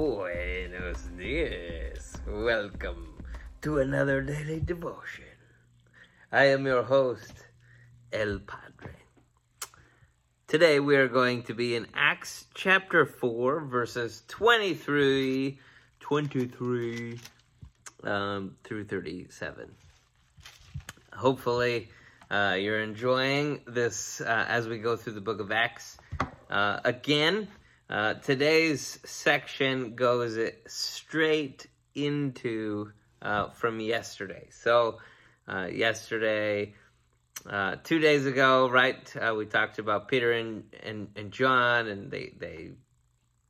Buenos dias. Welcome to another daily devotion. I am your host, El Padre. Today we are going to be in Acts chapter 4, verses 23, 23 um, through 37. Hopefully, uh, you're enjoying this uh, as we go through the book of Acts. Uh, again, uh, today's section goes straight into uh, from yesterday. So, uh, yesterday, uh, two days ago, right, uh, we talked about Peter and, and, and John, and they, they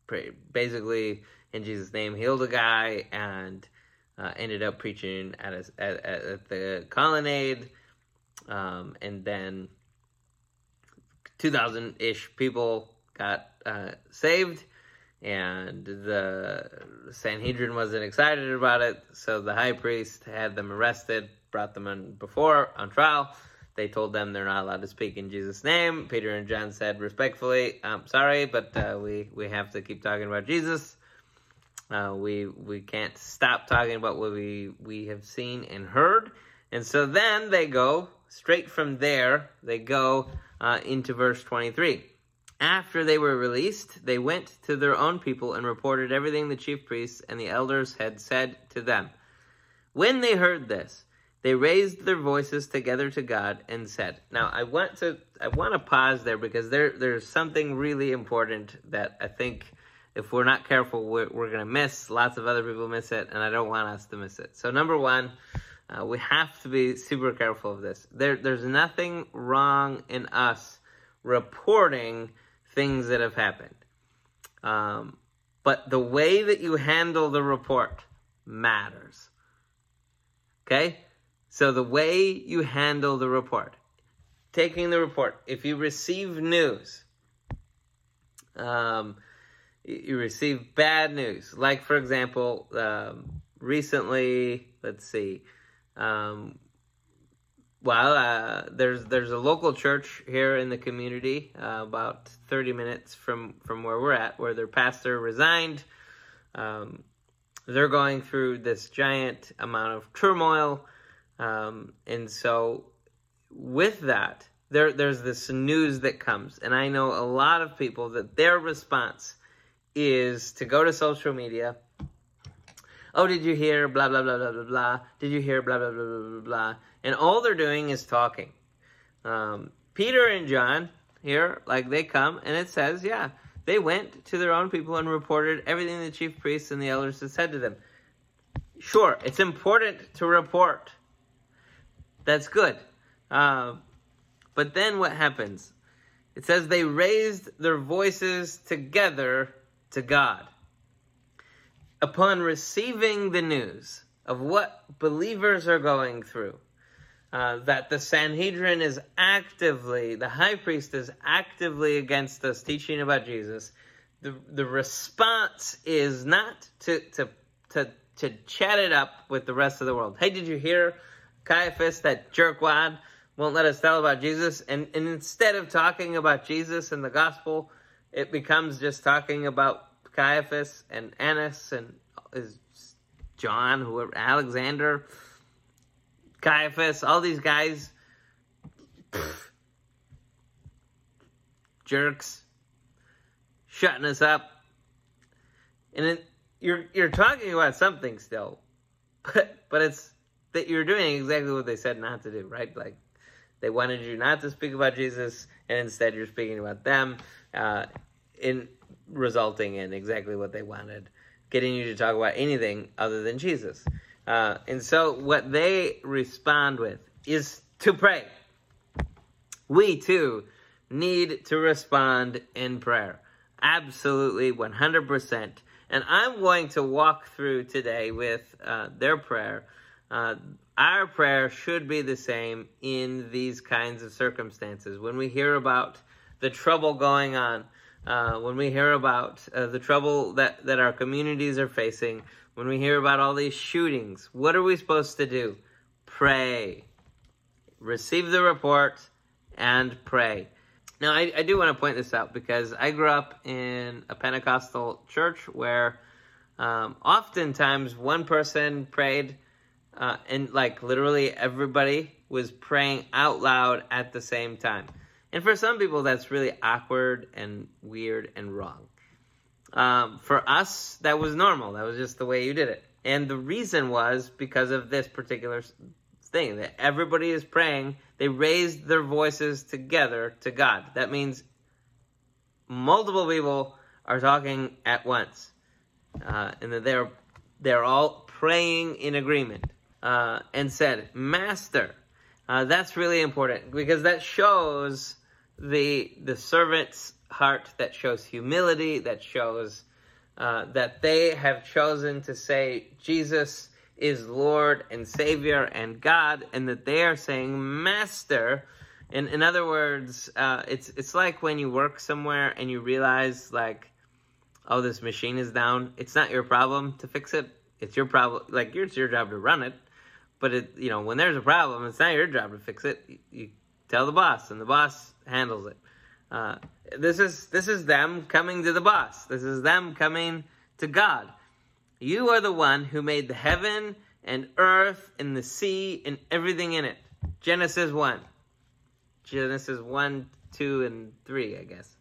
pray, basically, in Jesus' name, healed a guy and ended up preaching at, a, at, at the colonnade. Um, and then 2,000 ish people got uh, saved, and the Sanhedrin wasn't excited about it, so the high priest had them arrested, brought them in before on trial. They told them they're not allowed to speak in Jesus' name. Peter and John said respectfully, "I'm sorry, but uh, we we have to keep talking about Jesus. Uh, we we can't stop talking about what we we have seen and heard." And so then they go straight from there. They go uh, into verse 23. After they were released, they went to their own people and reported everything the chief priests and the elders had said to them. When they heard this, they raised their voices together to God and said, Now I want to I want to pause there because there there's something really important that I think if we're not careful we're, we're going to miss. Lots of other people miss it, and I don't want us to miss it. So number one, uh, we have to be super careful of this. There there's nothing wrong in us reporting things that have happened. Um, but the way that you handle the report matters. Okay? So the way you handle the report, taking the report, if you receive news, um, you receive bad news, like for example, um, recently, let's see, um, well, uh, there's there's a local church here in the community, uh, about 30 minutes from from where we're at, where their pastor resigned. Um, they're going through this giant amount of turmoil, um, and so with that, there there's this news that comes, and I know a lot of people that their response is to go to social media oh, did you hear blah, blah, blah, blah, blah, blah. Did you hear blah, blah, blah, blah, blah, blah. And all they're doing is talking. Um, Peter and John here, like they come and it says, yeah, they went to their own people and reported everything the chief priests and the elders had said to them. Sure, it's important to report. That's good. Uh, but then what happens? It says they raised their voices together to God upon receiving the news of what believers are going through, uh, that the Sanhedrin is actively, the high priest is actively against us teaching about Jesus, the, the response is not to, to, to, to chat it up with the rest of the world. Hey, did you hear Caiaphas, that jerkwad, won't let us tell about Jesus? And, and instead of talking about Jesus and the gospel, it becomes just talking about Caiaphas and Annas and is John, whoever, Alexander, Caiaphas, all these guys, pff, jerks, shutting us up, and it, you're you're talking about something still, but but it's that you're doing exactly what they said not to do, right? Like they wanted you not to speak about Jesus, and instead you're speaking about them. Uh, in resulting in exactly what they wanted, getting you to talk about anything other than Jesus. Uh, and so what they respond with is to pray. We too need to respond in prayer. Absolutely, 100%. And I'm going to walk through today with uh, their prayer. Uh, our prayer should be the same in these kinds of circumstances. When we hear about the trouble going on, uh, when we hear about uh, the trouble that, that our communities are facing, when we hear about all these shootings, what are we supposed to do? Pray. Receive the report and pray. Now, I, I do want to point this out because I grew up in a Pentecostal church where Um, oftentimes, one person prayed, uh, and like literally everybody was praying out loud at the same time. And for some people, that's really awkward and weird and wrong. Um, for us, that was normal. That was just the way you did it. And the reason was because of this particular thing that everybody is praying. They raised their voices together to God. That means multiple people are talking at once, uh, and that they're they're all praying in agreement. Uh, and said, "Master." Uh, that's really important because that shows the the servant's heart. That shows humility. That shows uh, that they have chosen to say Jesus is Lord and Savior and God, and that they are saying Master. In in other words, uh, it's it's like when you work somewhere and you realize like, oh, this machine is down. It's not your problem to fix it. It's your problem. Like it's your job to run it. But it, you know, when there's a problem, it's not your job to fix it. You, tell the boss, and the boss handles it. Uh, this is this is them coming to the boss. This is them coming to God. You are the one who made the heaven and earth and the sea and everything in it. Genesis 1. Genesis 1, 2, and 3, I guess.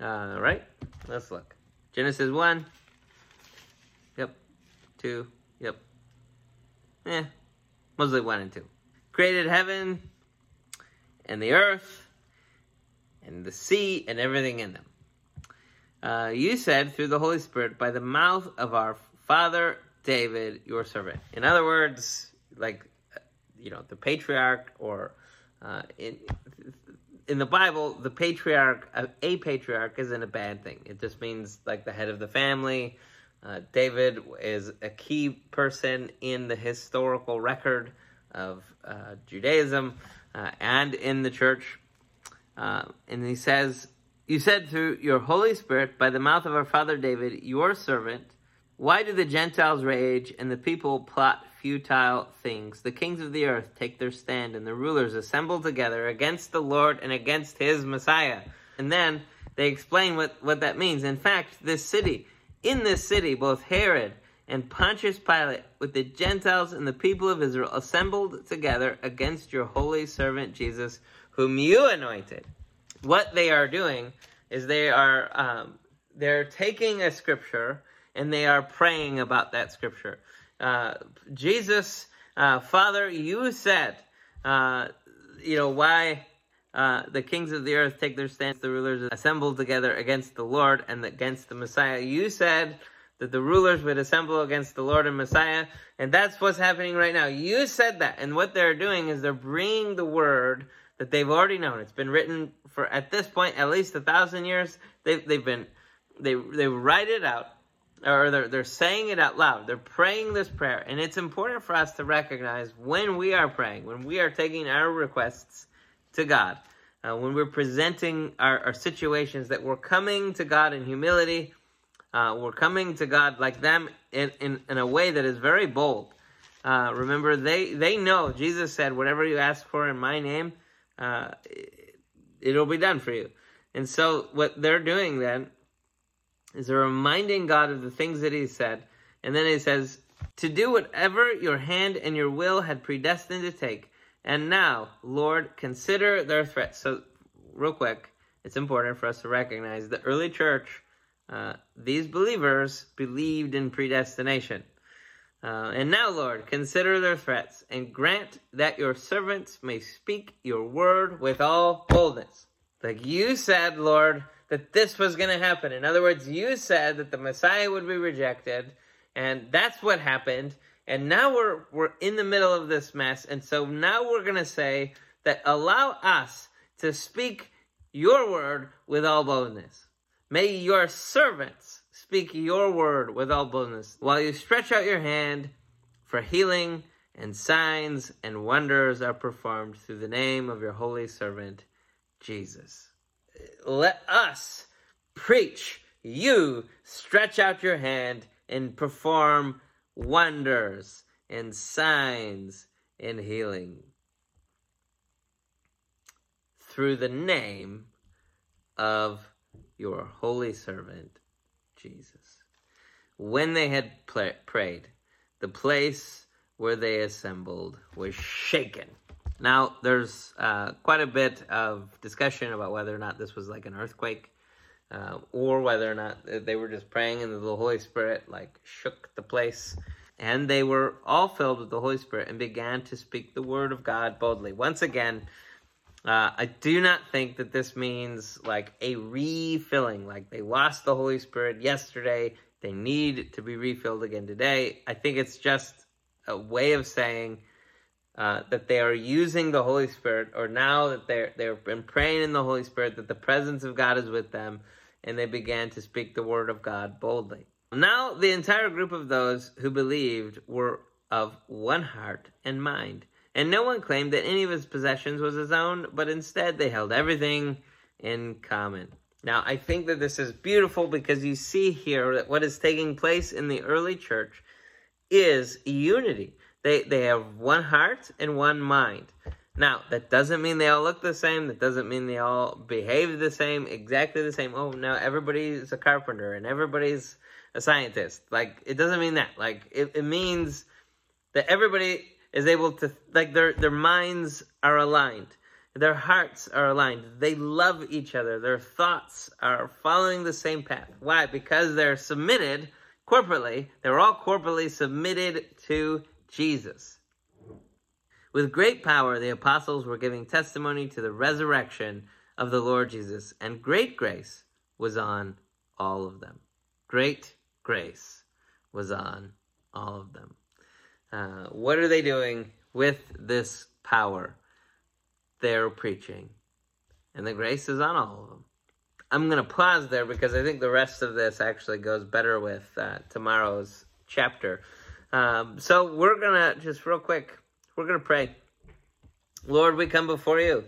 Uh, right? Let's look. Genesis 1. Yep. 2. Yep. Eh. Mostly 1 and 2. Created heaven and the earth and the sea and everything in them. Uh, you said through the Holy Spirit by the mouth of our father David, your servant. In other words, like you know, the patriarch or uh, in in the Bible, the patriarch, a patriarch, isn't a bad thing. It just means like the head of the family. Uh, David is a key person in the historical record of uh, Judaism uh, and in the church. Uh, and he says, You said through your Holy Spirit, by the mouth of our father David, your servant, why do the Gentiles rage and the people plot futile things? The kings of the earth take their stand and the rulers assemble together against the Lord and against his Messiah. And then they explain what, what that means. In fact, this city, in this city, both Herod and Pontius Pilate, with the Gentiles and the people of Israel, assembled together against your holy servant Jesus, whom you anointed. What they are doing is they are um, they're taking a scripture and they are praying about that scripture. Uh, Jesus, uh, Father, you said, uh, you know, why uh, the kings of the earth take their stance, the rulers assemble together against the Lord and against the Messiah. You said that the rulers would assemble against the Lord and Messiah, and that's what's happening right now. You said that, and what they're doing is they're bringing the word that they've already known. It's been written for at this point at least a thousand years. They've they've been they they write it out or they're, they're saying it out loud. They're praying this prayer. And it's important for us to recognize when we are praying, when we are taking our requests to God, uh, when we're presenting our, our, situations, that we're coming to God in humility. Uh, we're coming to God like them in, in, in a way that is very bold. Uh, remember, they, they know, Jesus said, whatever you ask for in my name, uh, it'll be done for you. And so what they're doing then is a reminding God of the things that he said. And then he says, to do whatever your hand and your will had predestined to take. And now, Lord, consider their threats. So, real quick, it's important for us to recognize the early church, uh, these believers believed in predestination. Uh, and now, Lord, consider their threats and grant that your servants may speak your word with all boldness. Like you said, Lord, that this was going to happen. In other words, you said that the Messiah would be rejected, and that's what happened. And now we're we're in the middle of this mess, and so now we're going to say that allow us to speak your word with all boldness. May your servants speak your word with all boldness while you stretch out your hand for healing and signs and wonders are performed through the name of your holy servant Jesus let us preach. You stretch out your hand and perform wonders and signs and healing through the name of your holy servant, Jesus. when they had prayed, the place where they assembled was shaken. Now, there's uh, quite a bit of discussion about whether or not this was like an earthquake uh, or whether or not they were just praying and the Holy Spirit like shook the place. And they were all filled with the Holy Spirit and began to speak the word of God boldly. Once again, uh, I do not think that this means like a refilling, like they lost the Holy Spirit yesterday, they need to be refilled again today. I think it's just a way of saying uh, that they are using the Holy Spirit, or now that they're they've been praying in the Holy Spirit, that the presence of God is with them, and they began to speak the word of God boldly. Now the entire group of those who believed were of one heart and mind. And no one claimed that any of his possessions was his own, but instead they held everything in common. Now, I think that this is beautiful because you see here that what is taking place in the early church is unity. They, they have one heart and one mind. Now, that doesn't mean they all look the same. That doesn't mean they all behave the same, exactly the same. Oh, now everybody's a carpenter and everybody's a scientist. Like, it doesn't mean that. Like, it, it means that everybody is able to like their their minds are aligned. Their hearts are aligned. They love each other. Their thoughts are following the same path. Why? Because they're submitted corporately. They're all corporately submitted to jesus. With great power the apostles were giving testimony to the resurrection of the lord jesus and great grace was on all of them. Great grace was on all of them uh, what are they doing with this power? They're preaching. And the grace is on all of them. I'm going to pause there because I think the rest of this actually goes better with uh, tomorrow's chapter. Um, so we're going to, just real quick, we're going to pray. Lord, we come before you.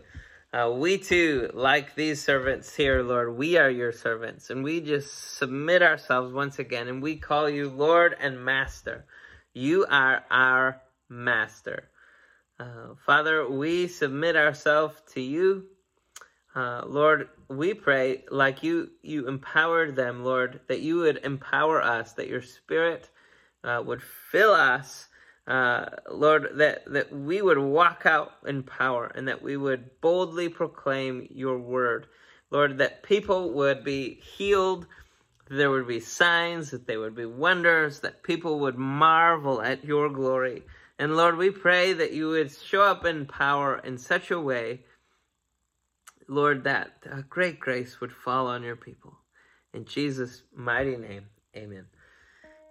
Uh, we too, like these servants here, Lord, we are your servants, and we just submit ourselves once again, and we call you Lord and Master. You are our master. Uh, Father, we submit ourselves to you. Uh, Lord, we pray like you you empowered them, Lord, that you would empower us, that your Spirit uh, would fill us, uh, Lord, that that we would walk out in power, and that we would boldly proclaim your word, Lord, that people would be healed there would be signs, that there would be wonders, that people would marvel at your glory. And Lord, we pray that you would show up in power in such a way, Lord, that a great grace would fall on your people. In Jesus' mighty name, amen.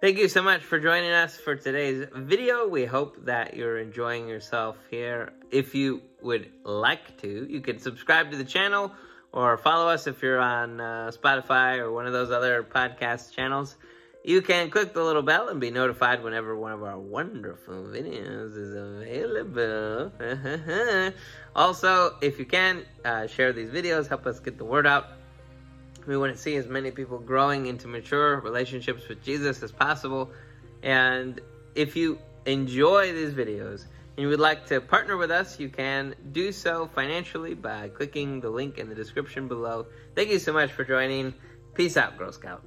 Thank you so much for joining us for today's video. We hope that you're enjoying yourself here. If you would like to, you can subscribe to the channel or follow us if you're on uh, Spotify or one of those other podcast channels. You can click the little bell and be notified whenever one of our wonderful videos is available. also, if you can, uh, share these videos, help us get the word out. We want to see as many people growing into mature relationships with Jesus as possible. And if you enjoy these videos, and you would like to partner with us, you can do so financially by clicking the link in the description below. Thank you so much for joining. Peace out, Girl Scout.